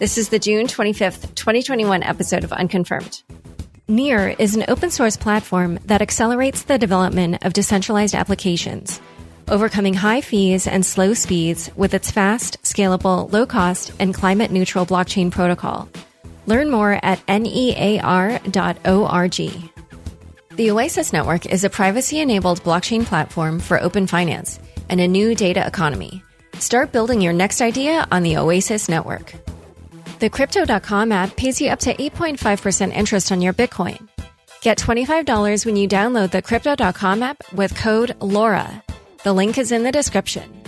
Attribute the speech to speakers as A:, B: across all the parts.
A: This is the June 25th, 2021 episode of Unconfirmed. Near is an open source platform that accelerates the development of decentralized applications, overcoming high fees and slow speeds with its fast, scalable, low cost, and climate neutral blockchain protocol. Learn more at near.org. The Oasis Network is a privacy enabled blockchain platform for open finance and a new data economy. Start building your next idea on the Oasis Network. The Crypto.com app pays you up to 8.5% interest on your Bitcoin. Get $25 when you download the Crypto.com app with code LAURA. The link is in the description.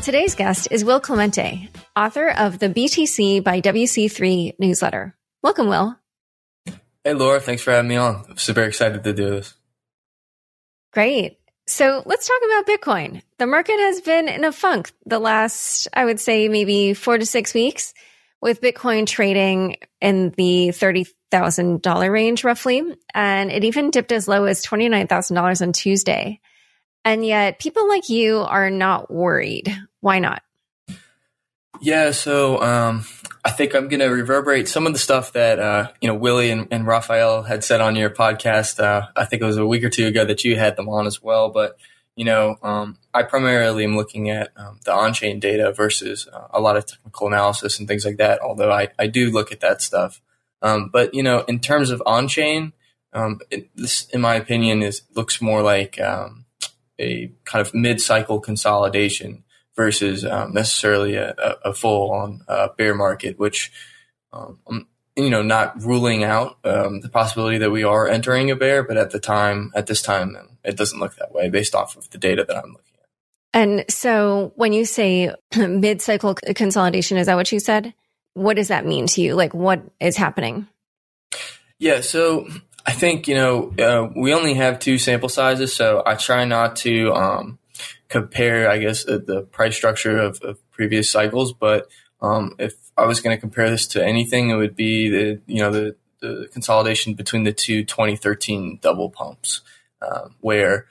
A: Today's guest is Will Clemente, author of the BTC by WC3 newsletter. Welcome, Will.
B: Hey, Laura. Thanks for having me on. I'm super excited to do this.
A: Great. So let's talk about Bitcoin. The market has been in a funk the last, I would say, maybe four to six weeks with Bitcoin trading in the $30,000 range roughly. And it even dipped as low as $29,000 on Tuesday. And yet people like you are not worried. Why not?
B: Yeah, so um, I think I'm going to reverberate some of the stuff that uh, you know Willy and, and Rafael had said on your podcast. Uh, I think it was a week or two ago that you had them on as well. But you know, um, I primarily am looking at um, the on-chain data versus uh, a lot of technical analysis and things like that. Although I, I do look at that stuff, um, but you know, in terms of on-chain, um, this, in my opinion, is looks more like um, a kind of mid-cycle consolidation versus um, necessarily a, a full-on uh, bear market, which you know, not ruling out um, the possibility that we are entering a bear, but at the time, at this time, it doesn't look that way based off of the data that I'm looking at.
A: And so, when you say mid-cycle consolidation, is that what you said? What does that mean to you? Like, what is happening?
B: Yeah, so I think you know uh, we only have two sample sizes, so I try not to um, compare, I guess, uh, the price structure of, of previous cycles. But um, if I was going to compare this to anything, it would be the you know the the consolidation between the two 2013 double pumps, um, where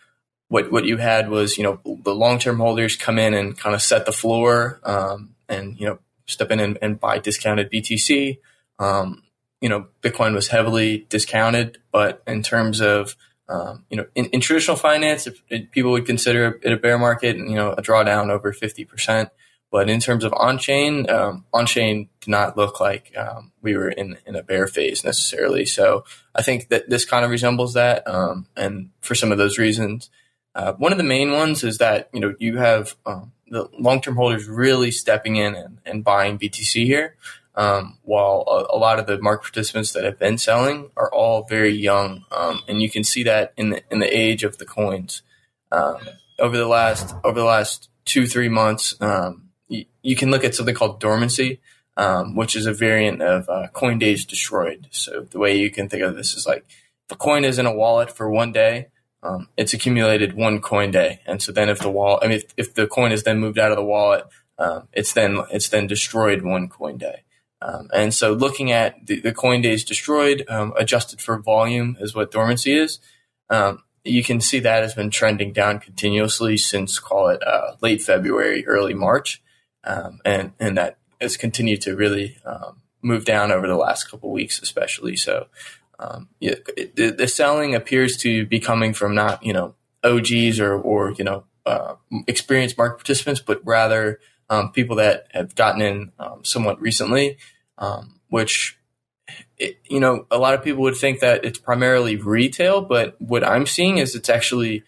B: what what you had was you know the long term holders come in and kind of set the floor um, and you know step in and, and buy discounted BTC. Um, you know Bitcoin was heavily discounted, but in terms of um, you know in, in traditional finance, if, if people would consider it a bear market, and you know a drawdown over fifty percent. But in terms of on chain, um, on chain did not look like um, we were in, in a bear phase necessarily. So I think that this kind of resembles that. Um, and for some of those reasons, uh, one of the main ones is that, you know, you have um, the long term holders really stepping in and, and buying BTC here. Um, while a, a, lot of the market participants that have been selling are all very young. Um, and you can see that in the, in the age of the coins. over the last, over the last two, three months, um, you, can look at something called dormancy, um, which is a variant of uh, coin days destroyed. So the way you can think of this is like if a coin is in a wallet for one day, um, it's accumulated one coin day, and so then if the wall, I mean, if, if the coin is then moved out of the wallet, um, it's then it's then destroyed one coin day. Um, and so looking at the, the coin days destroyed, um, adjusted for volume is what dormancy is. Um, you can see that has been trending down continuously since call it uh, late February, early March um, and and that has continued to really um, move down over the last couple weeks, especially. So, um, yeah, it, the, the, selling appears to be coming from not you know OGs or or you know uh, experienced market participants, but rather um, people that have gotten in um, somewhat recently, um, which it, you know, a lot of people would think that it's primarily retail, but what I'm seeing is it's actually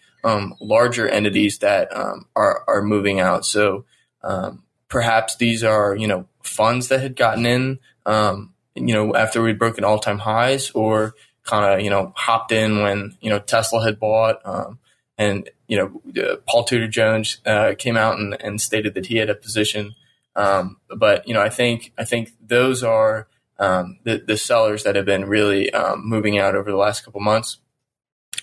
B: larger entities that are are moving out. So um, perhaps these are you know funds that had gotten in, um, you know, after we'd broken all time highs, or kind of you know hopped in when you know Tesla had bought, um, and you know uh, Paul Tudor Jones uh, came out and, and, stated that he had a position. Um, but you know, I think I think those are um, the, the sellers that have been really um, moving out over the last couple months.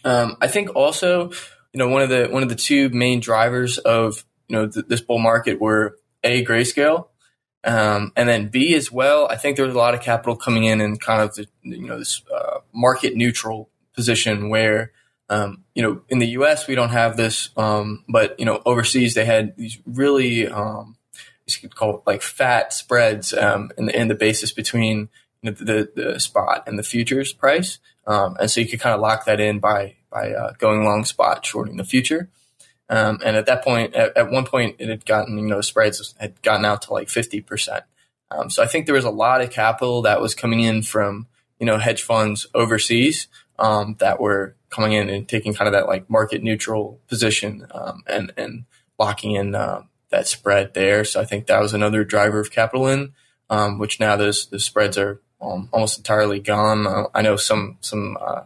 B: Um, I think also, you know, one of the one of the two main drivers of you know th- this bull market were a grayscale, um, and then B as well. I think there's a lot of capital coming in and kind of the, you know this uh, market neutral position where. Um, you know, in the U.S. we don't have this, um, but you know, overseas they had these really um, you could call it like fat spreads um, in the in the basis between the the spot and the futures price, um, and so you could kind of lock that in by by uh, going long spot, shorting the future. Um, and at that point, at, at, one point, it had gotten you know spreads had gotten out to like fifty percent. Um, so I think there was a lot of capital that was coming in from you know hedge funds overseas um, that were coming in and taking kind of that like market neutral position um, and and locking in uh, that spread there. So I think that was another driver of capital in, um, which now those the spreads are um, almost entirely gone. Uh, I know some some uh,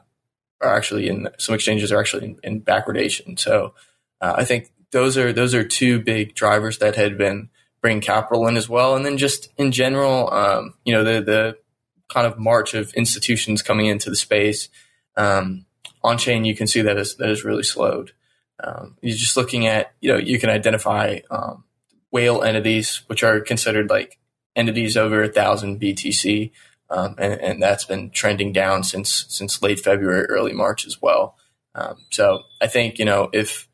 B: are actually in some exchanges are actually in, in backwardation. So uh, I think those are those are two big drivers that had been bringing capital in as well. And then just in general, um, you know, the the kind of march of institutions coming into the space. Um, on chain, you can see that is that is really slowed. Um, you're just looking at, you know, you can identify um, whale entities, which are considered like entities over a thousand BTC, um, and, and, that's been trending down since since late February, early March as well. Um, so I think you know if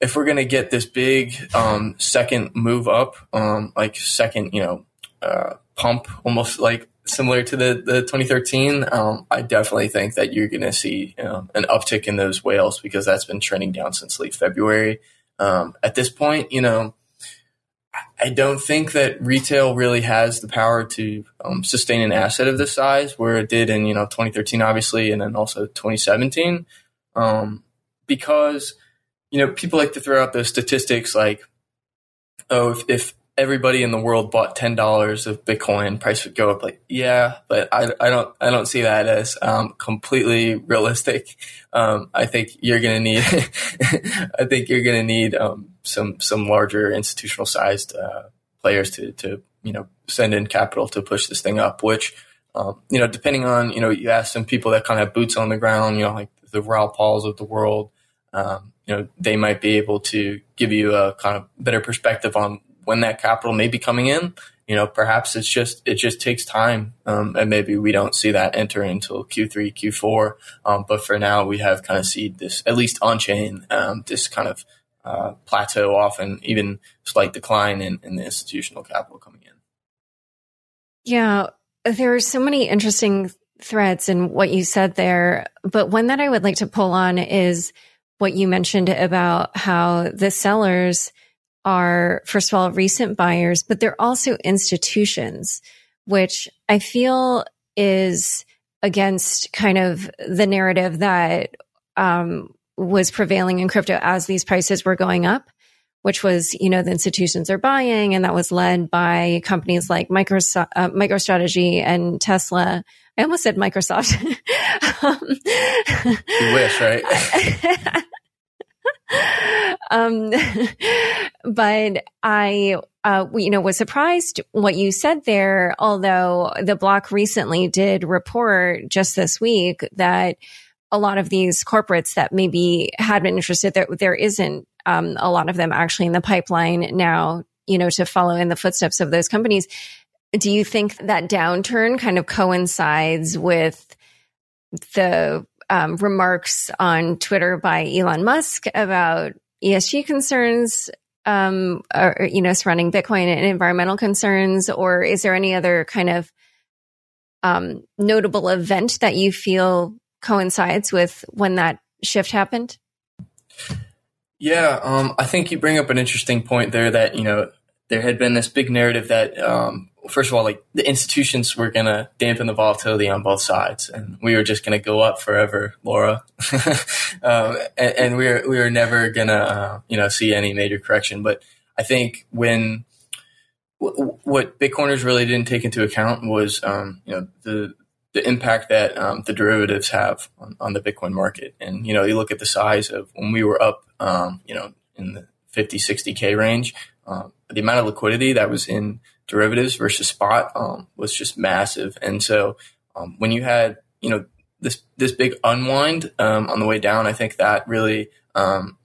B: if we're going to get this big um, second move up, um, like second, you know, uh, pump, almost like similar to the, the 2013, um, I definitely think that you're going to see you know, an uptick in those whales because that's been trending down since late February. Um, at this point, you know, I don't think that retail really has the power to um, sustain an asset of this size, where it did in you know 2013, obviously, and then also 2017, um, because you know people like to throw out those statistics like, oh, if, if everybody in the world bought ten dollars of Bitcoin, price would go up. Like, yeah, but I, I don't I don't see that as um, completely realistic. Um, I think you're gonna need I think you're gonna need um, some some larger institutional sized uh, players to to you know send in capital to push this thing up. Which um, you know, depending on you know, you ask some people that kind of have boots on the ground, you know, like the Raoul Pauls of the world. Um, you know, they might be able to give you a kind of better perspective on when that capital may be coming in. You know, perhaps it's just it just takes time, um, and maybe we don't see that enter until Q3, Q4. Um, but for now, we have kind of seen this at least on chain, um, this kind of uh, plateau off, and even slight decline in, in the institutional capital coming in.
A: Yeah, there are so many interesting threads in what you said there, but one that I would like to pull on is what you mentioned about how the sellers are, first of all, recent buyers, but they're also institutions, which I feel is against kind of the narrative that um, was prevailing in crypto as these prices were going up, which was, you know, the institutions are buying, and that was led by companies like Microsoft, uh, MicroStrategy and Tesla. I almost said Microsoft.
B: um, you wish, right?
A: um, but I, uh, you know, was surprised what you said there. Although the block recently did report just this week that a lot of these corporates that maybe had been interested, there, there isn't um, a lot of them actually in the pipeline now, you know, to follow in the footsteps of those companies. Do you think that downturn kind of coincides with the um, remarks on Twitter by Elon Musk about ESG concerns, um, or, you know, surrounding Bitcoin and environmental concerns, or is there any other kind of um, notable event that you feel coincides with when that shift happened?
B: Yeah, um, I think you bring up an interesting point there that, you know, there had been this big narrative that um, first of all, like the institutions were going to dampen the volatility on both sides, and we were just going to go up forever, Laura. um, and, and, we were we were never going to uh, you know see any major correction. But I think when w- what Bitcoiners really didn't take into account was um, you know the the impact that um, the derivatives have on, on, the Bitcoin market. And you know, you look at the size of when we were up, um, you know, in the 50, 60k range, um, the amount of liquidity that was in derivatives versus spot um, was just massive. And so um, when you had you know this this big unwind um, on the way down, I think that really um,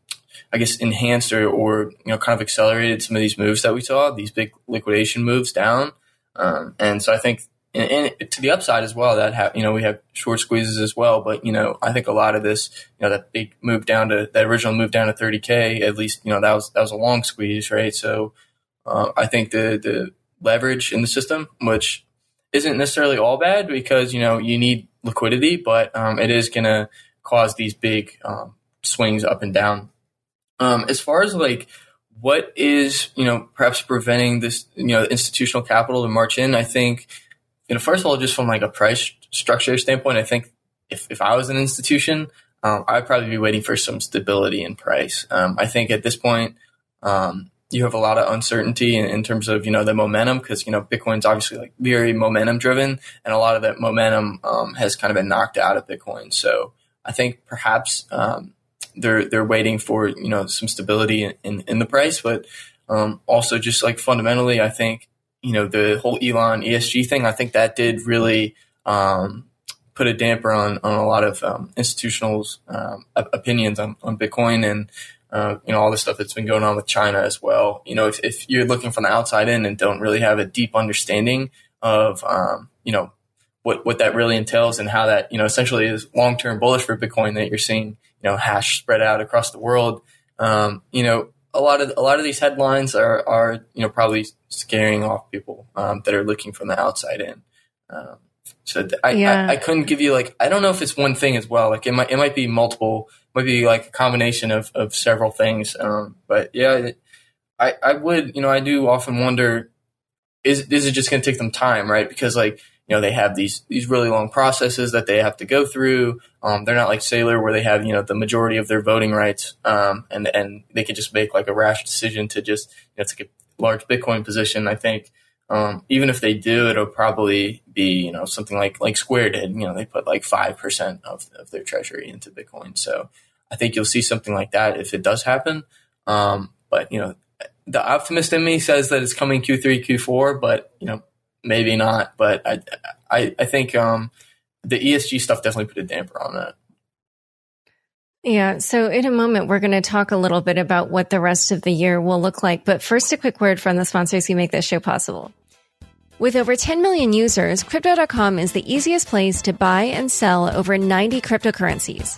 B: I guess enhanced or, or you know kind of accelerated some of these moves that we saw, these big liquidation moves down. Um, and so I think and, and, to the upside as well, that have you know we have short squeezes as well. But you know, I think a lot of this, you know, that big move down to that original move down to 30k, at least you know that was that was a long squeeze, right? So uh, I think the the leverage in the system, which isn't necessarily all bad because you know you need liquidity, but um, it is going to cause these big um, swings up and down. Um, as far as like what is you know perhaps preventing this you know institutional capital to march in, I think you know first of all just from like a price structure standpoint, I think if if I was an institution, um, I'd probably be waiting for some stability in price. Um, I think at this point. Um, you have a lot of uncertainty in, in terms of you know the momentum because you know Bitcoin's obviously like very momentum driven, and a lot of that momentum um, has kind of been knocked out of Bitcoin. So I think perhaps um, they're they're waiting for you know some stability in, in, in the price, but um, also just like fundamentally, I think you know the whole Elon ESG thing. I think that did really um, put a damper on on a lot of um, institutionals' um, opinions on, on Bitcoin and uh, you know, all the stuff that's been going on with China as well. You know, if, if you're looking from the outside in and don't really have a deep understanding of, um, you know, what, what that really entails and how that, you know, essentially is long term bullish for Bitcoin that you're seeing, you know, hash spread out across the world. Um, you know, a lot of a lot of these headlines are are you know probably scaring off people um, that are looking from the outside in. Um, so I, yeah. I, I couldn't give you like I don't know if it's one thing as well. Like it might it might be multiple might be like a combination of, of several things. Um, but yeah, I, I would, you know, I do often wonder, is, is it just going to take them time, right? Because like, know, they have these, these really long processes that they have to go through. Um, they're not like Saylor where they have, you know, the majority of their voting rights. Um, and, and they could just make like a rash decision to just, you know, a large Bitcoin position. I think, um, even if they do, it'll probably be, you know, something like, like Square did, you know, they put like 5% of, of their treasury into Bitcoin. So I think you'll see something like that if it does happen. Um, but, you know, the optimist in me says that it's coming Q3, Q4, but, you know, maybe not. But I, I, I think, um, the ESG stuff definitely put a damper on that.
A: Yeah. So in a moment, we're going to talk a little bit about what the rest of the year will look like. But first, a quick word from the sponsors who make this show possible. With over 10 million users, Crypto.com is the easiest place to buy and sell over 90 cryptocurrencies.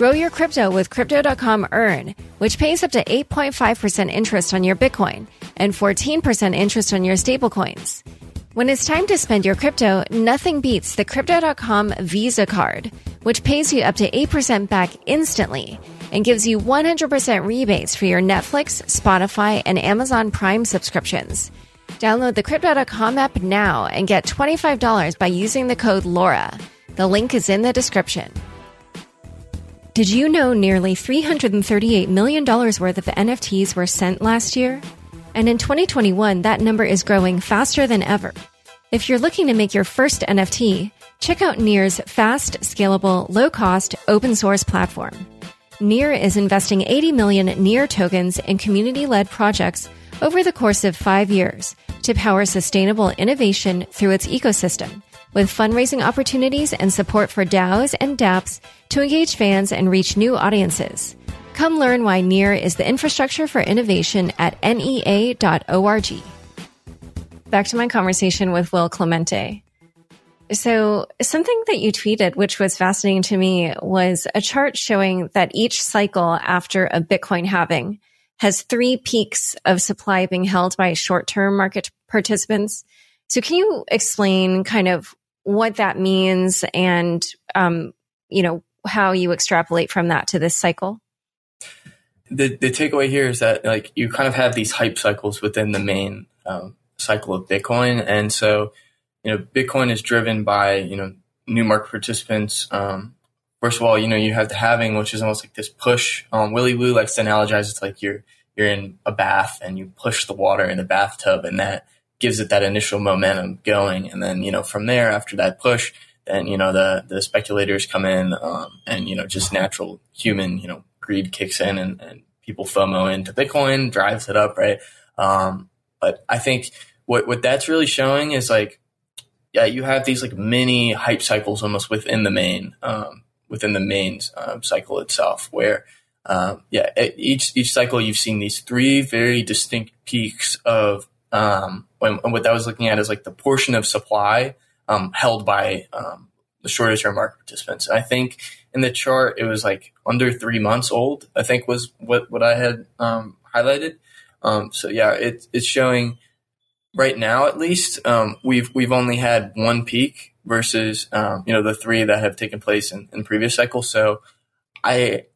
A: Grow your crypto with Crypto.com Earn, which pays up to 8.5% interest on your Bitcoin and 14% interest on your stablecoins. When it's time to spend your crypto, nothing beats the Crypto.com Visa card, which pays you up to 8% back instantly and gives you 100% rebates for your Netflix, Spotify, and Amazon Prime subscriptions. Download the Crypto.com app now and get $25 by using the code LAURA. The link is in the description. Did you know nearly $338 million worth of NFTs were sent last year? And in 2021, that number is growing faster than ever. If you're looking to make your first NFT, check out Near's fast, scalable, low cost, open source platform. Near is investing 80 million Near tokens in community led projects over the course of five years to power sustainable innovation through its ecosystem, with fundraising opportunities and support for DAOs and dApps to engage fans and reach new audiences. Come learn why NEAR is the infrastructure for innovation at NEAR.org. Back to my conversation with Will Clemente. So, something that you tweeted, which was fascinating to me, was a chart showing that each cycle after a Bitcoin halving has three peaks of supply being held by short term market participants. So, can you explain kind of what that means and, um, you know, how you extrapolate from that to this cycle?
B: the the takeaway here is that like you kind of have these hype cycles within the main um, cycle of Bitcoin. And so, you know, Bitcoin is driven by, you know, new market participants. Um, first of all, you know, you have the halving, which is almost like this push. Um, Willy Woo likes to analogize it's like you're, you're in a bath and you push the water in the bathtub and that gives it that initial momentum going. And then, you know, from there, after that push, then, you know, the, the speculators come in, um, and, you know, just natural human, you know, greed kicks in and, and people FOMO into Bitcoin, drives it up, right? Um, but I think what, what that's really showing is like, yeah, you have these like mini hype cycles almost within the main, um, within the main um, cycle itself, where um, yeah, each each cycle you've seen these three very distinct peaks of um, when, what I was looking at is like the portion of supply um, held by um, the shorter term market participants. I think in the chart it was like under three months old. I think was what what I had um, highlighted. Um, so yeah, it, it's showing right now at least um, we've we've only had one peak versus you know the three that have taken place in, in previous cycles. So I.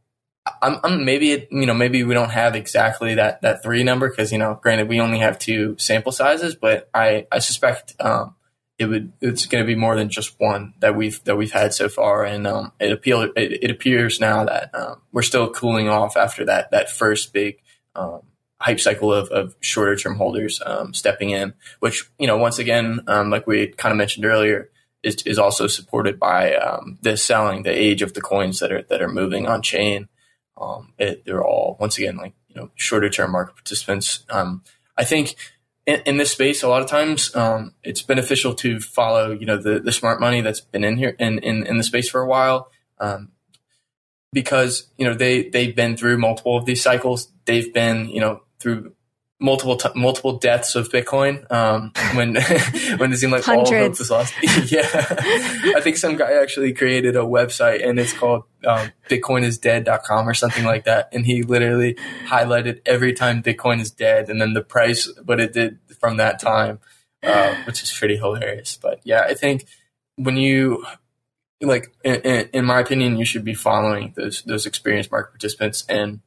B: I'm, I'm, maybe it, you know maybe we don't have exactly that that three number because you know granted we only have two sample sizes but I I suspect um, it would it's going to be more than just one that we've that we've had so far and um, it appeal it, it, appears now that um, we're still cooling off after that that first big um, hype cycle of, of shorter term holders um, stepping in, which, you know, once again, um, like we kind of mentioned earlier, is, is also supported by um, the selling, the age of the coins that are that are moving on chain. Um, it, they're all once again like you know shorter term market participants. Um, I think in, in, this space, a lot of times um, it's beneficial to follow you know the the smart money that's been in here in in, in the space for a while. because you know they they've been through multiple of these cycles. They've been you know through multiple t- multiple deaths of Bitcoin um, when when it seemed like Hundreds. all hope was lost. yeah, I think some guy actually created a website and it's called um, BitcoinIsDead.com or something like that, and he literally highlighted every time Bitcoin is dead and then the price, what it did from that time, uh, which is pretty hilarious. But yeah, I think when you like, in, in my opinion, you should be following those those experienced market participants and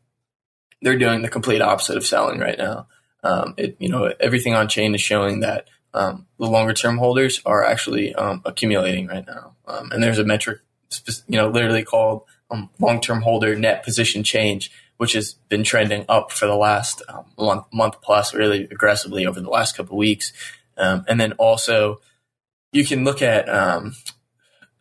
B: they're doing the complete opposite of selling right now. Um, it, you know, everything on chain is showing that um, the longer term holders are actually um, accumulating right now. Um, and there's a metric, you know, literally called um, long term holder net position change, which has been trending up for the last um, month, month plus, really aggressively over the last couple of weeks. and then also, you can look at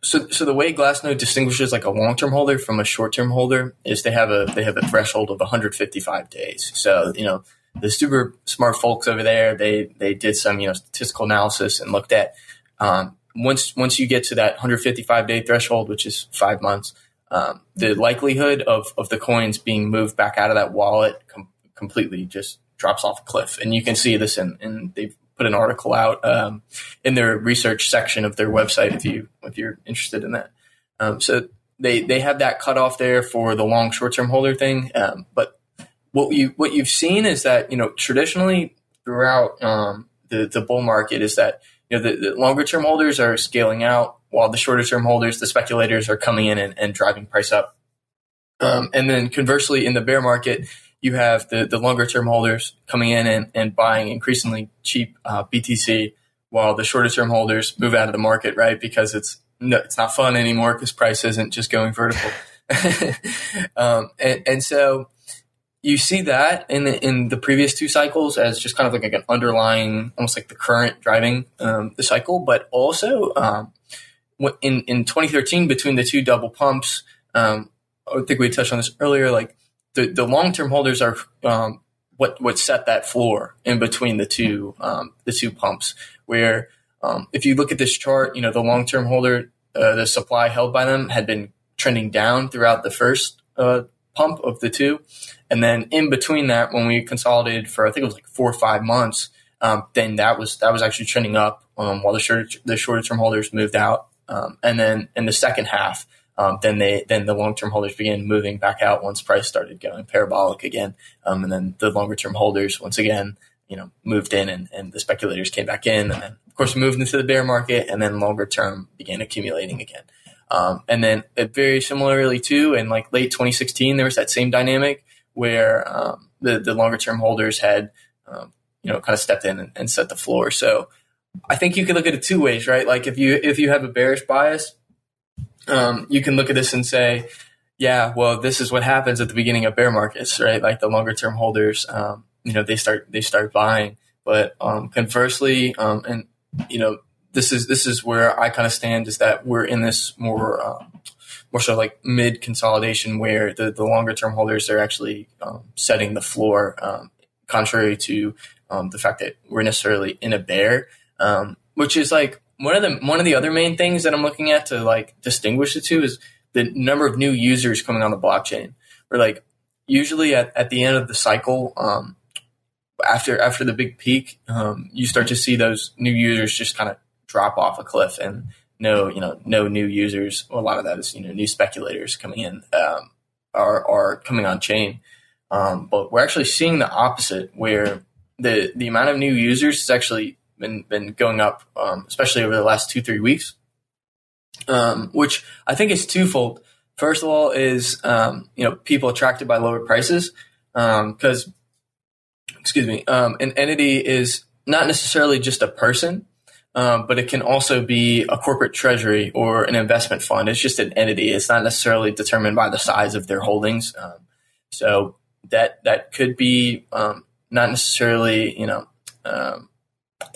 B: so, so the way Glassnode distinguishes like a long-term holder from a short-term holder is they have a they have a threshold of 155 days. So, you know, the super smart folks over there, they they did some you know statistical analysis and looked at um, once once you get to that 155 day threshold, which is five months, um, the likelihood of of the coins being moved back out of that wallet com- completely just drops off a cliff. And you can see this in, in they've put an article out um, in their research section of their website if you if you're interested in that. Um, so they they have that cutoff there for the long short term holder thing. Um, but what you what you've seen is that you know traditionally throughout um, the the bull market is that you know the, the longer term holders are scaling out while the shorter term holders, the speculators, are coming in and, and driving price up. Um, and then conversely, in the bear market, you have the, the longer term holders coming in and, and buying increasingly cheap uh, BTC while the shorter term holders move out of the market, right? Because it's no, it's not fun anymore because price isn't just going vertical. um, and, and, so you see that in the, in the previous two cycles as just kind of like an underlying, almost like the current driving um, the cycle, but also um, in in 2013 between the two double pumps. Um, I think we touched on this earlier. Like the, the long term holders are um, what what set that floor in between the two um, the two pumps. Where um, if you look at this chart, you know the long term holder, uh, the supply held by them had been trending down throughout the first uh, pump of the two, and then in between that, when we consolidated for I think it was like four or five months, um, then that was that was actually trending up um, while the shorter the shorter term holders moved out, um, and then in the second half um, then they then the long term holders began moving back out once price started going parabolic again, um, and then the longer term holders once again you know moved in and, and the speculators came back in, and then of course moved into the bear market, and then longer term began accumulating again. Um, and then uh, very similarly too, in like late 2016, there was that same dynamic where um, the the longer term holders had um, you know kind of stepped in and, and set the floor. So I think you can look at it two ways, right? Like if you if you have a bearish bias, um, you can look at this and say, yeah, well, this is what happens at the beginning of bear markets, right? Like the longer term holders, um, you know, they start they start buying. But um, conversely, um, and you know, this is this is where I kind of stand is that we're in this more more so like mid consolidation where the, the longer term holders are actually um, setting the floor, um, contrary to um, the fact that we're necessarily in a bear, um, which is like one of the one of the other main things that I'm looking at to like distinguish the two is the number of new users coming on the blockchain. Or like usually at, at the end of the cycle, um, after after the big peak, um, you start to see those new users just kind of drop off a cliff and no, you know, no new users. Well, a lot of that is, you know, new speculators coming in, um, are, are coming on chain. Um, but we're actually seeing the opposite where the, the amount of new users has actually been, been going up, um, especially over the last two, three weeks. Um, which I think is twofold. First of all, is, um, you know, people attracted by lower prices. Um, cause, excuse me, um, an entity is not necessarily just a person um, but it can also be a corporate treasury or an investment fund. It's just an entity. It's not necessarily determined by the size of their holdings. Um, so that that could be um, not necessarily, you know, um,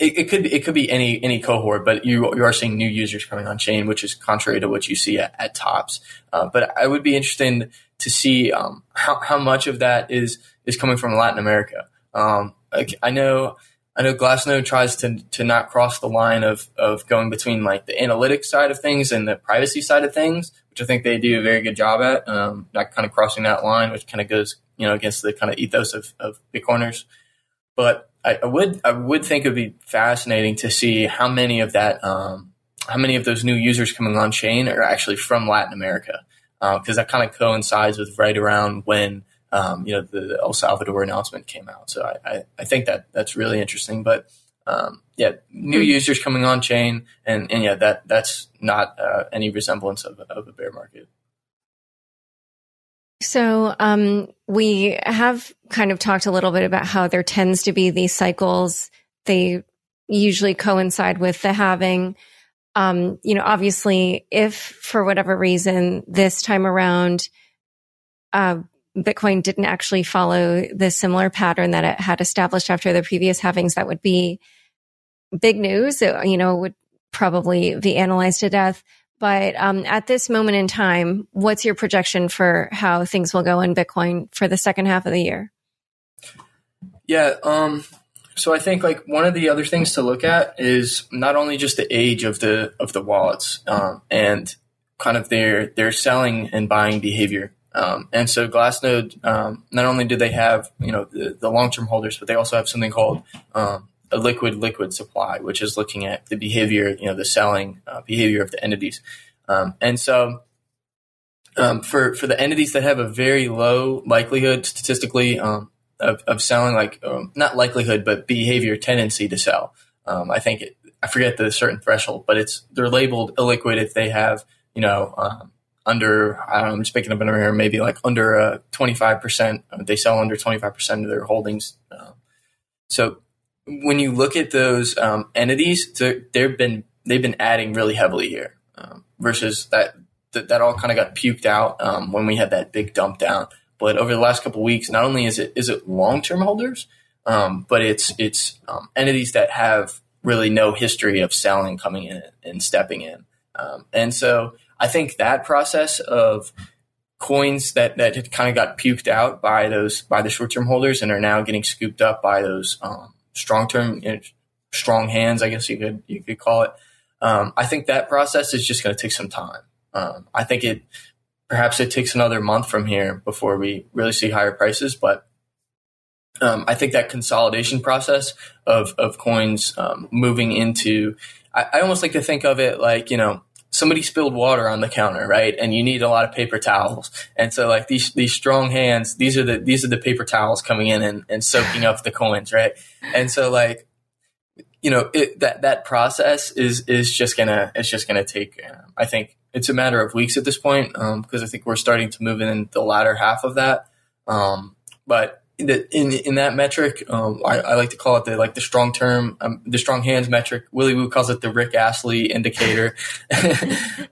B: it, it, could it could be any any cohort, but you you are seeing new users coming on chain, which is contrary to what you see at, at tops. Uh, but I would be interested to see um, how how much of that is is coming from Latin America. Um, I know I know Glassnode tries to to not cross the line of of going between like the analytics side of things and the privacy side of things, which I think they do a very good job at. Um, not kind of crossing that line, which kind of goes you know against the kind of ethos of, of Bitcoiners. But I, I would I would think it would be fascinating to see how many of that um, how many of those new users coming on chain are actually from Latin America because uh, that kind of coincides with right around when um, you know, the El Salvador announcement came out. So I, I, I think that that's really interesting. But um, yeah, new mm-hmm. users coming on chain, and, and yeah, that that's not uh, any resemblance of, of a bear market.
A: So um, we have kind of talked a little bit about how there tends to be these cycles. They usually coincide with the halving. Um, you know, obviously, if for whatever reason this time around, uh, Bitcoin didn't actually follow the similar pattern that it had established after the previous halvings, that would be big news. It, you know, would probably be analyzed to death. But um, at this moment in time, what's your projection for how things will go in Bitcoin for the second half of the year?
B: Yeah. Um, so I think like one of the other things to look at is not only just the age of the of the wallets um, and kind of their their selling and buying behavior. Um, and so Glassnode, um, not only do they have you know the, the long term holders, but they also have something called um, a liquid liquid supply, which is looking at the behavior, you know, the selling uh, behavior of the entities. Um, and so um, for for the entities that have a very low likelihood statistically um, of, of selling, like not likelihood, but behavior tendency to sell, I think it, I forget the certain threshold, but it's they're labeled illiquid if they have you know under, I I'm just picking up a here, maybe like under uh, 25%. Uh, they sell under 25% of their holdings. Uh, so when you look at those um, entities, they've been they've been adding really heavily here um, versus that, that, that all kind of got puked out um, when we had that big dump down. But over the last couple weeks, not only is it is it long term holders, um, but it's it's um, entities that have really no history of selling, coming in and stepping in, um, and so I think that process of coins that, that had kind of got puked out by those by the short term holders and are now getting scooped up by those um, strong term you know, strong hands, I guess you could you could call it. Um, I think that process is just going to take some time. Um, I think it perhaps it takes another month from here before we really see higher prices, but um, I think that consolidation process of of coins um, moving into I, I almost like to think of it like you know somebody spilled water on the counter, right? And you need a lot of paper towels. And so like these these strong hands, these are the these are the paper towels coming in and, and soaking up the coins, right? And so like you know it, that that process is is just gonna it's just gonna take. Uh, I think it's a matter of weeks at this point because um, I think we're starting to move in the latter half of that. Um, but in in that metric, um, I, I, like to call it the like the strong term, um, the strong hands metric. Willy Woo calls it the Rick Astley indicator.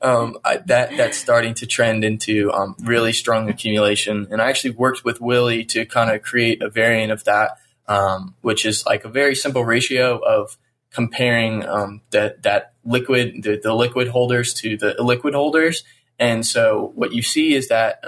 B: um, I, that that's starting to trend into um, really strong accumulation. And I actually worked with Willy to kind of create a variant of that, um, which is like a very simple ratio of comparing um, that that liquid the, the liquid holders to the liquid holders. And so what you see is that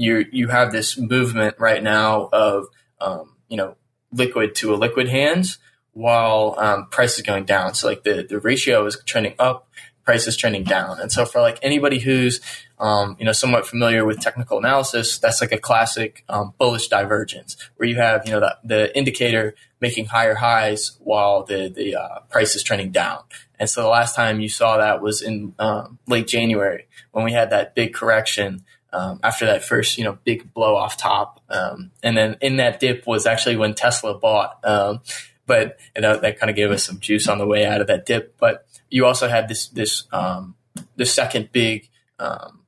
B: you you have this movement right now of um, you know liquid to illiquid hands while um, price is going down. So like the the ratio is trending up, price is trending down. And so for like anybody who's um, you know somewhat familiar with technical analysis, that's like a classic um, bullish divergence where you have you know the, the indicator making higher highs while the the uh, price is trending down. And so the last time you saw that was in um, late January when we had that big correction um, after that first, you know, big blow off top. Um, and then in that dip was actually when Tesla bought. Um, but that, that kind of gave us some juice on the way out of that dip. But you also had this, this, um, the second big, um,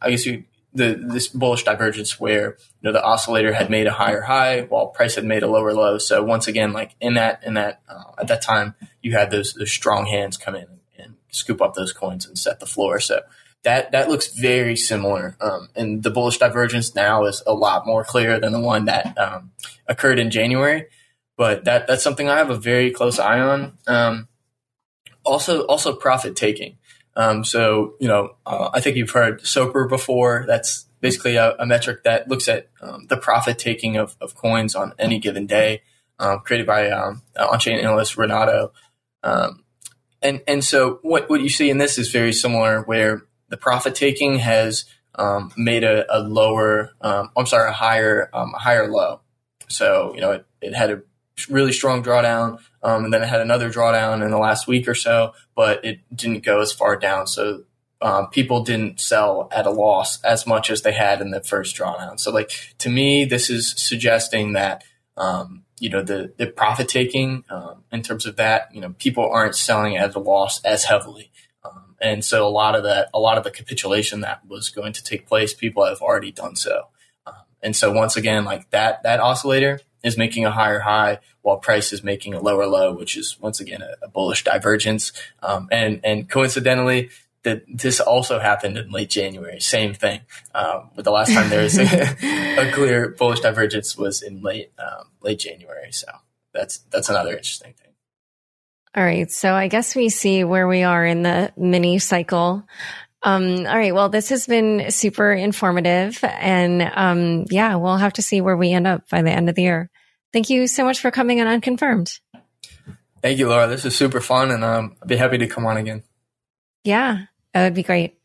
B: I guess you, the, this bullish divergence where, you know, the oscillator had made a higher high while price had made a lower low. So once again, like in that, in that, uh, at that time, you had those, those strong hands come in and scoop up those coins and set the floor. So, that that looks very similar. Um, and the bullish divergence now is a lot more clear than the one that um, occurred in January. But that that's something I have a very close eye on. Um, also, also profit taking. Um, so you know, uh, I think you've heard SOPR before. That's basically a, a metric that looks at um, the profit taking of, of coins on any given day, um, created by on-chain analyst Renato. and and so what what you see in this is very similar, where the profit taking has um, made a, a lower, um, I'm sorry, a higher, um, a higher low. So, you know, it, it had a really strong drawdown, um, and then it had another drawdown in the last week or so, but it didn't go as far down. So, um, people didn't sell at a loss as much as they had in the first drawdown. So, like to me, this is suggesting that um, you know the the profit taking um, in terms of that, you know, people aren't selling at a loss as heavily. And so a lot of that, a lot of the capitulation that was going to take place, people have already done so. Um, and so once again, like that, that oscillator is making a higher high while price is making a lower low, which is once again a, a bullish divergence. Um, and, and coincidentally, that this also happened in late January. Same thing. Um, but the last time there was a, a clear bullish divergence was in late um, late January. So that's that's another interesting thing.
A: All right. So I guess we see where we are in the mini cycle. Um, all right. Well, this has been super informative and, um, yeah, we'll have to see where we end up by the end of the year. Thank you so much for coming on Unconfirmed.
B: Thank you, Laura. This is super fun and, um, I'd be happy to come on again.
A: Yeah, that would be great.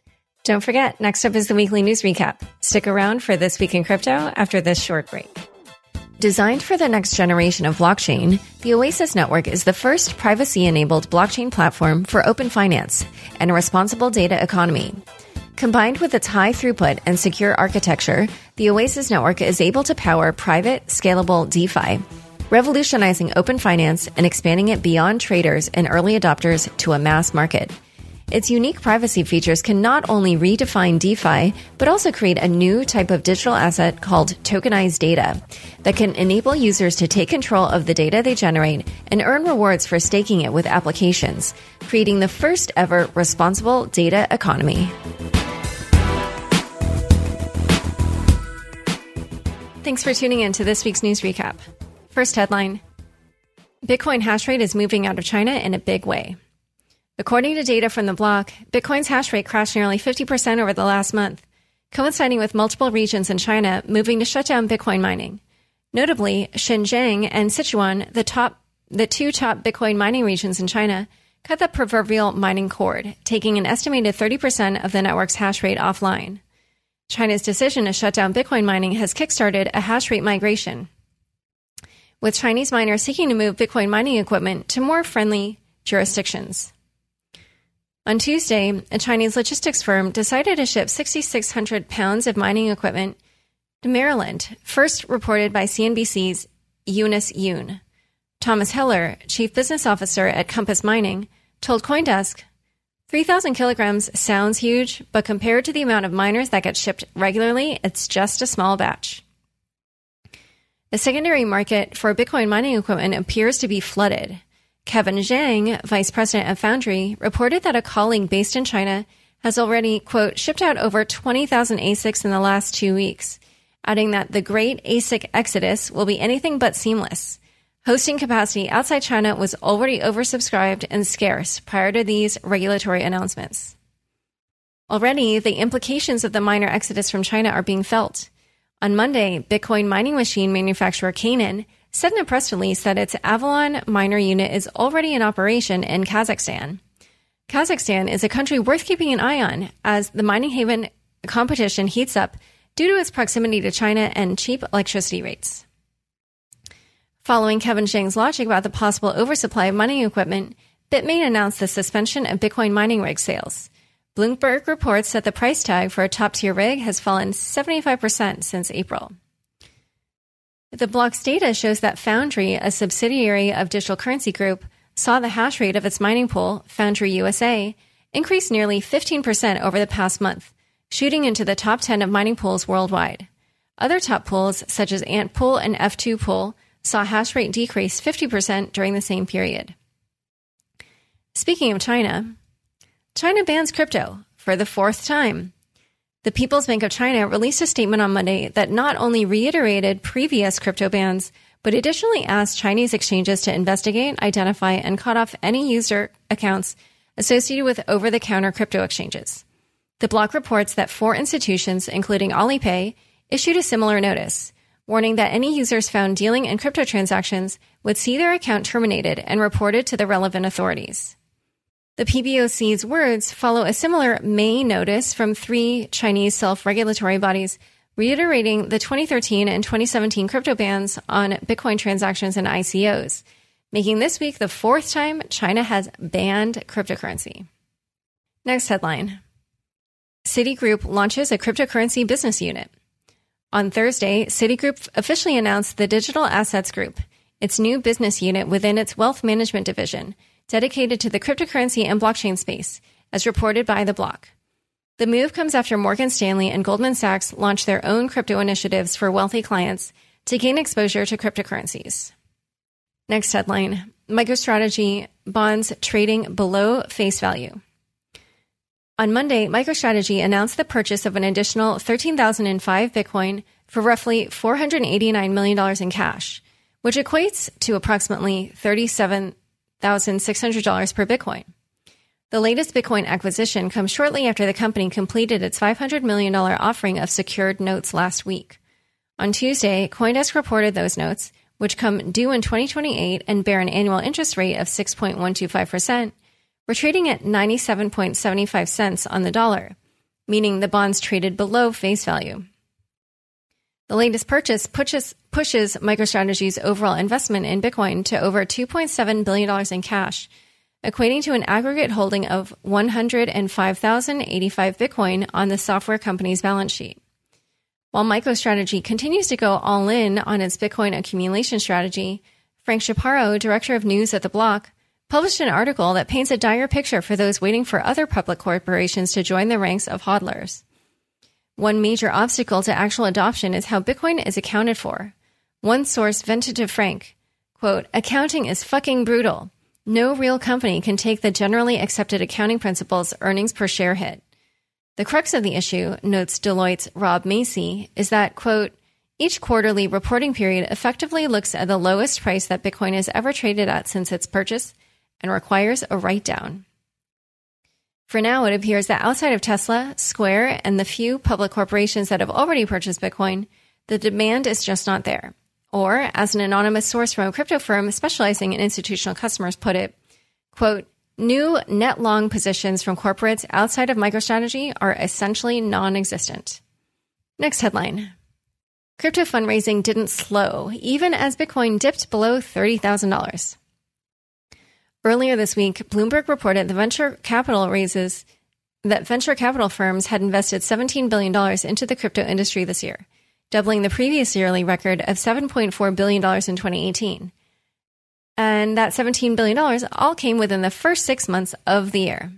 A: Don't forget, next up is the weekly news recap. Stick around for This Week in Crypto after this short break. Designed for the next generation of blockchain, the Oasis Network is the first privacy enabled blockchain platform for open finance and a responsible data economy. Combined with its high throughput and secure architecture, the Oasis Network is able to power private, scalable DeFi, revolutionizing open finance and expanding it beyond traders and early adopters to a mass market. Its unique privacy features can not only redefine DeFi, but also create a new type of digital asset called tokenized data that can enable users to take control of the data they generate and earn rewards for staking it with applications, creating the first ever responsible data economy. Thanks for tuning in to this week's news recap. First headline Bitcoin hash rate is moving out of China in a big way. According to data from the block, Bitcoin's hash rate crashed nearly 50% over the last month, coinciding with multiple regions in China moving to shut down Bitcoin mining. Notably, Xinjiang and Sichuan, the top the two top Bitcoin mining regions in China, cut the proverbial mining cord, taking an estimated 30% of the network's hash rate offline. China's decision to shut down Bitcoin mining has kickstarted a hash rate migration, with Chinese miners seeking to move Bitcoin mining equipment to more friendly jurisdictions. On Tuesday, a Chinese logistics firm decided to ship 6,600 pounds of mining equipment to Maryland, first reported by CNBC's Eunice Yoon. Thomas Heller, chief business officer at Compass Mining, told Coindesk 3,000 kilograms sounds huge, but compared to the amount of miners that get shipped regularly, it's just a small batch. The secondary market for Bitcoin mining equipment appears to be flooded. Kevin Zhang, vice president of Foundry, reported that a colleague based in China has already, quote, shipped out over 20,000 ASICs in the last two weeks, adding that the great ASIC exodus will be anything but seamless. Hosting capacity outside China was already oversubscribed and scarce prior to these regulatory announcements. Already, the implications of the miner exodus from China are being felt. On Monday, Bitcoin mining machine manufacturer Canaan said in a press release that its Avalon miner unit is already in operation in Kazakhstan. Kazakhstan is a country worth keeping an eye on as the mining haven competition heats up due to its proximity to China and cheap electricity rates. Following Kevin Zhang's logic about the possible oversupply of mining equipment, Bitmain announced the suspension of Bitcoin mining rig sales. Bloomberg reports that the price tag for a top tier rig has fallen 75% since April. The block's data shows that Foundry, a subsidiary of Digital Currency Group, saw the hash rate of its mining pool, Foundry USA, increase nearly 15% over the past month, shooting into the top 10 of mining pools worldwide. Other top pools, such as Ant Pool and F2 Pool, saw hash rate decrease 50% during the same period. Speaking of China, China bans crypto for the fourth time. The People's Bank of China released a statement on Monday that not only reiterated previous crypto bans, but additionally asked Chinese exchanges to investigate, identify, and cut off any user accounts associated with over the counter crypto exchanges. The block reports that four institutions, including Alipay, issued a similar notice, warning that any users found dealing in crypto transactions would see their account terminated and reported to the relevant authorities. The PBOC's words follow a similar May notice from three Chinese self regulatory bodies reiterating the 2013 and 2017 crypto bans on Bitcoin transactions and ICOs, making this week the fourth time China has banned cryptocurrency. Next headline Citigroup launches a cryptocurrency business unit. On Thursday, Citigroup officially announced the Digital Assets Group, its new business unit within its wealth management division dedicated to the cryptocurrency and blockchain space, as reported by The Block. The move comes after Morgan Stanley and Goldman Sachs launched their own crypto initiatives for wealthy clients to gain exposure to cryptocurrencies. Next headline MicroStrategy bonds trading below face value. On Monday, MicroStrategy announced the purchase of an additional 13,005 Bitcoin for roughly $489 million in cash, which equates to approximately 37 $1,600 per Bitcoin. The latest Bitcoin acquisition comes shortly after the company completed its $500 million offering of secured notes last week. On Tuesday, Coindesk reported those notes, which come due in 2028 and bear an annual interest rate of 6.125%, were trading at 97.75 cents on the dollar, meaning the bonds traded below face value. The latest purchase pushes, pushes MicroStrategy's overall investment in Bitcoin to over $2.7 billion in cash, equating to an aggregate holding of 105,085 Bitcoin on the software company's balance sheet. While MicroStrategy continues to go all in on its Bitcoin accumulation strategy, Frank Chaparro, director of news at The Block, published an article that paints a dire picture for those waiting for other public corporations to join the ranks of hodlers. One major obstacle to actual adoption is how Bitcoin is accounted for. One source vented to Frank, quote, accounting is fucking brutal. No real company can take the generally accepted accounting principles earnings per share hit. The crux of the issue, notes Deloitte's Rob Massey, is that, quote, each quarterly reporting period effectively looks at the lowest price that Bitcoin has ever traded at since its purchase and requires a write down. For now, it appears that outside of Tesla, Square, and the few public corporations that have already purchased Bitcoin, the demand is just not there. Or, as an anonymous source from a crypto firm specializing in institutional customers put it, quote, new net long positions from corporates outside of MicroStrategy are essentially non existent. Next headline. Crypto fundraising didn't slow, even as Bitcoin dipped below $30,000. Earlier this week, Bloomberg reported the venture capital raises that venture capital firms had invested $17 billion into the crypto industry this year, doubling the previous yearly record of $7.4 billion in 2018. And that $17 billion all came within the first six months of the year.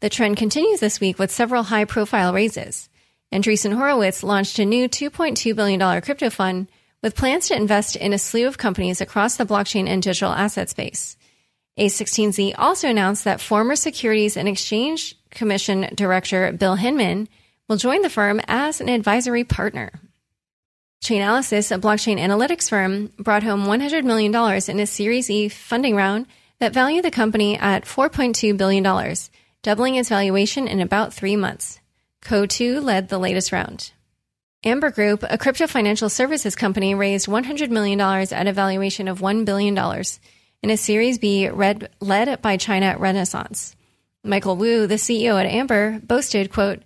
A: The trend continues this week with several high profile raises. Andreessen Horowitz launched a new $2.2 billion crypto fund with plans to invest in a slew of companies across the blockchain and digital asset space. A16Z also announced that former Securities and Exchange Commission Director Bill Hinman will join the firm as an advisory partner. Chainalysis, a blockchain analytics firm, brought home $100 million in a Series E funding round that valued the company at $4.2 billion, doubling its valuation in about three months. Coatue led the latest round. Amber Group, a crypto financial services company, raised $100 million at a valuation of $1 billion in a Series B led by China Renaissance. Michael Wu, the CEO at Amber, boasted, quote,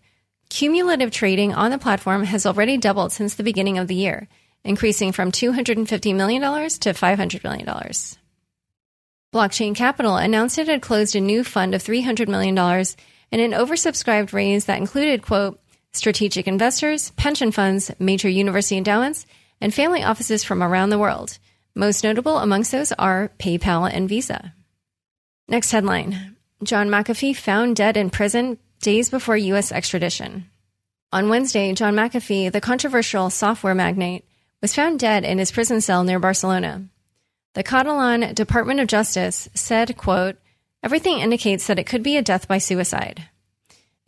A: Cumulative trading on the platform has already doubled since the beginning of the year, increasing from $250 million to $500 million. Blockchain Capital announced it had closed a new fund of $300 million in an oversubscribed raise that included, quote, strategic investors, pension funds, major university endowments, and family offices from around the world. Most notable amongst those are PayPal and Visa. Next headline John McAfee found dead in prison days before U.S. extradition. On Wednesday, John McAfee, the controversial software magnate, was found dead in his prison cell near Barcelona. The Catalan Department of Justice said, quote, Everything indicates that it could be a death by suicide.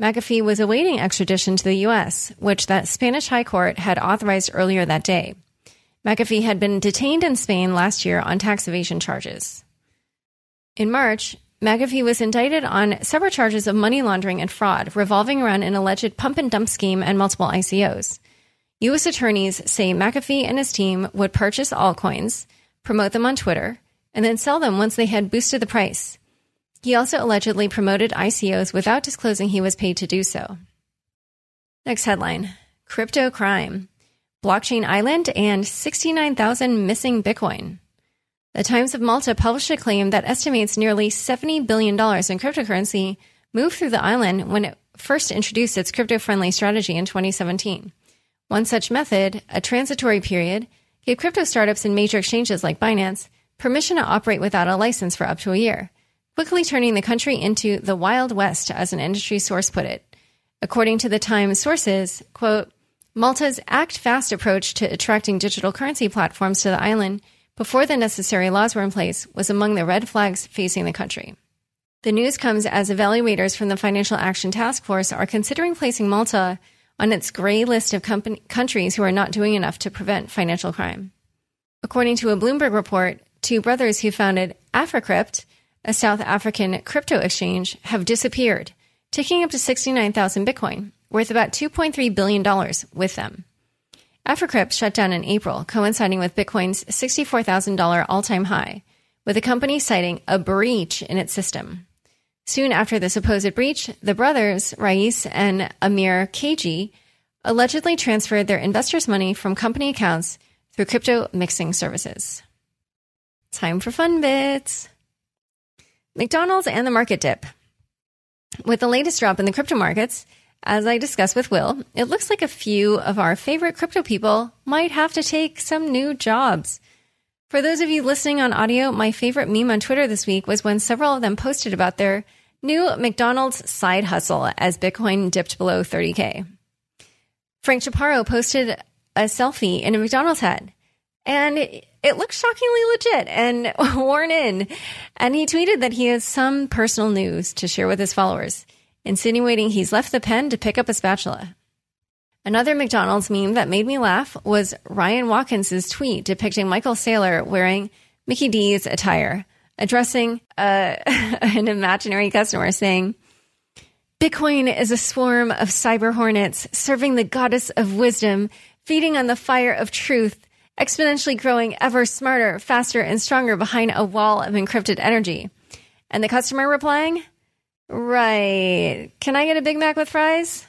A: McAfee was awaiting extradition to the U.S., which that Spanish High Court had authorized earlier that day. McAfee had been detained in Spain last year on tax evasion charges. In March, McAfee was indicted on several charges of money laundering and fraud revolving around an alleged pump and dump scheme and multiple ICOs. U.S. attorneys say McAfee and his team would purchase altcoins, promote them on Twitter, and then sell them once they had boosted the price. He also allegedly promoted ICOs without disclosing he was paid to do so. Next headline Crypto crime, blockchain island, and 69,000 missing Bitcoin. The Times of Malta published a claim that estimates nearly $70 billion in cryptocurrency moved through the island when it first introduced its crypto friendly strategy in 2017. One such method, a transitory period, gave crypto startups and major exchanges like Binance permission to operate without a license for up to a year, quickly turning the country into the Wild West, as an industry source put it. According to the Times sources, quote, Malta's act fast approach to attracting digital currency platforms to the island before the necessary laws were in place was among the red flags facing the country. The news comes as evaluators from the Financial Action Task Force are considering placing Malta on its gray list of company- countries who are not doing enough to prevent financial crime. According to a Bloomberg report, two brothers who founded Africrypt, a South African crypto exchange, have disappeared, taking up to 69,000 Bitcoin, worth about $2.3 billion with them. Africrypt shut down in April, coinciding with Bitcoin's $64,000 all time high, with the company citing a breach in its system. Soon after the supposed breach, the brothers, Raees and Ameer Cajee, allegedly transferred their investors' money from company accounts through crypto mixing services. Time for fun bits. McDonald's and the market dip. With the latest drop in the crypto markets, as I discussed with Will, it looks like a few of our favorite crypto people might have to take some new jobs. For those of you listening on audio, my favorite meme on Twitter this week was when several of them posted about their new McDonald's side hustle as Bitcoin dipped below 30K. Frank Chaparro posted a selfie in a McDonald's hat, and it looked shockingly legit and worn in. And he tweeted that he has some personal news to share with his followers insinuating he's left the pen to pick up a spatula. Another McDonald's meme that made me laugh was Ryan Watkins' tweet depicting Michael Saylor wearing Mickey D's attire, addressing uh, an imaginary customer saying, Bitcoin is a swarm of cyber hornets serving the goddess of wisdom, feeding on the fire of truth, exponentially growing ever smarter, faster, and stronger behind a wall of encrypted energy. And the customer replying, Right. Can I get a Big Mac with fries?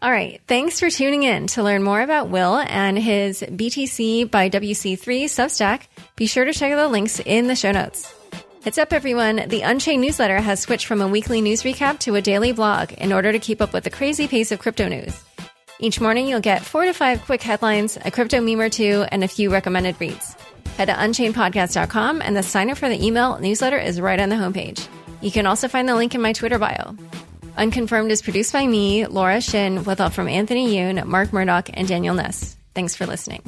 A: All right. Thanks for tuning in. To learn more about Will and his BTC by WC3 Substack, be sure to check out the links in the show notes. It's up, everyone. The Unchained newsletter has switched from a weekly news recap to a daily blog in order to keep up with the crazy pace of crypto news. Each morning, you'll get four to five quick headlines, a crypto meme or two, and a few recommended reads. Head to unchainedpodcast.com, and the sign up for the email newsletter is right on the homepage. You can also find the link in my Twitter bio. Unconfirmed is produced by me, Laura Shin, with help from Anthony Yoon, Mark Murdock, and Daniel Nuss. Thanks for listening.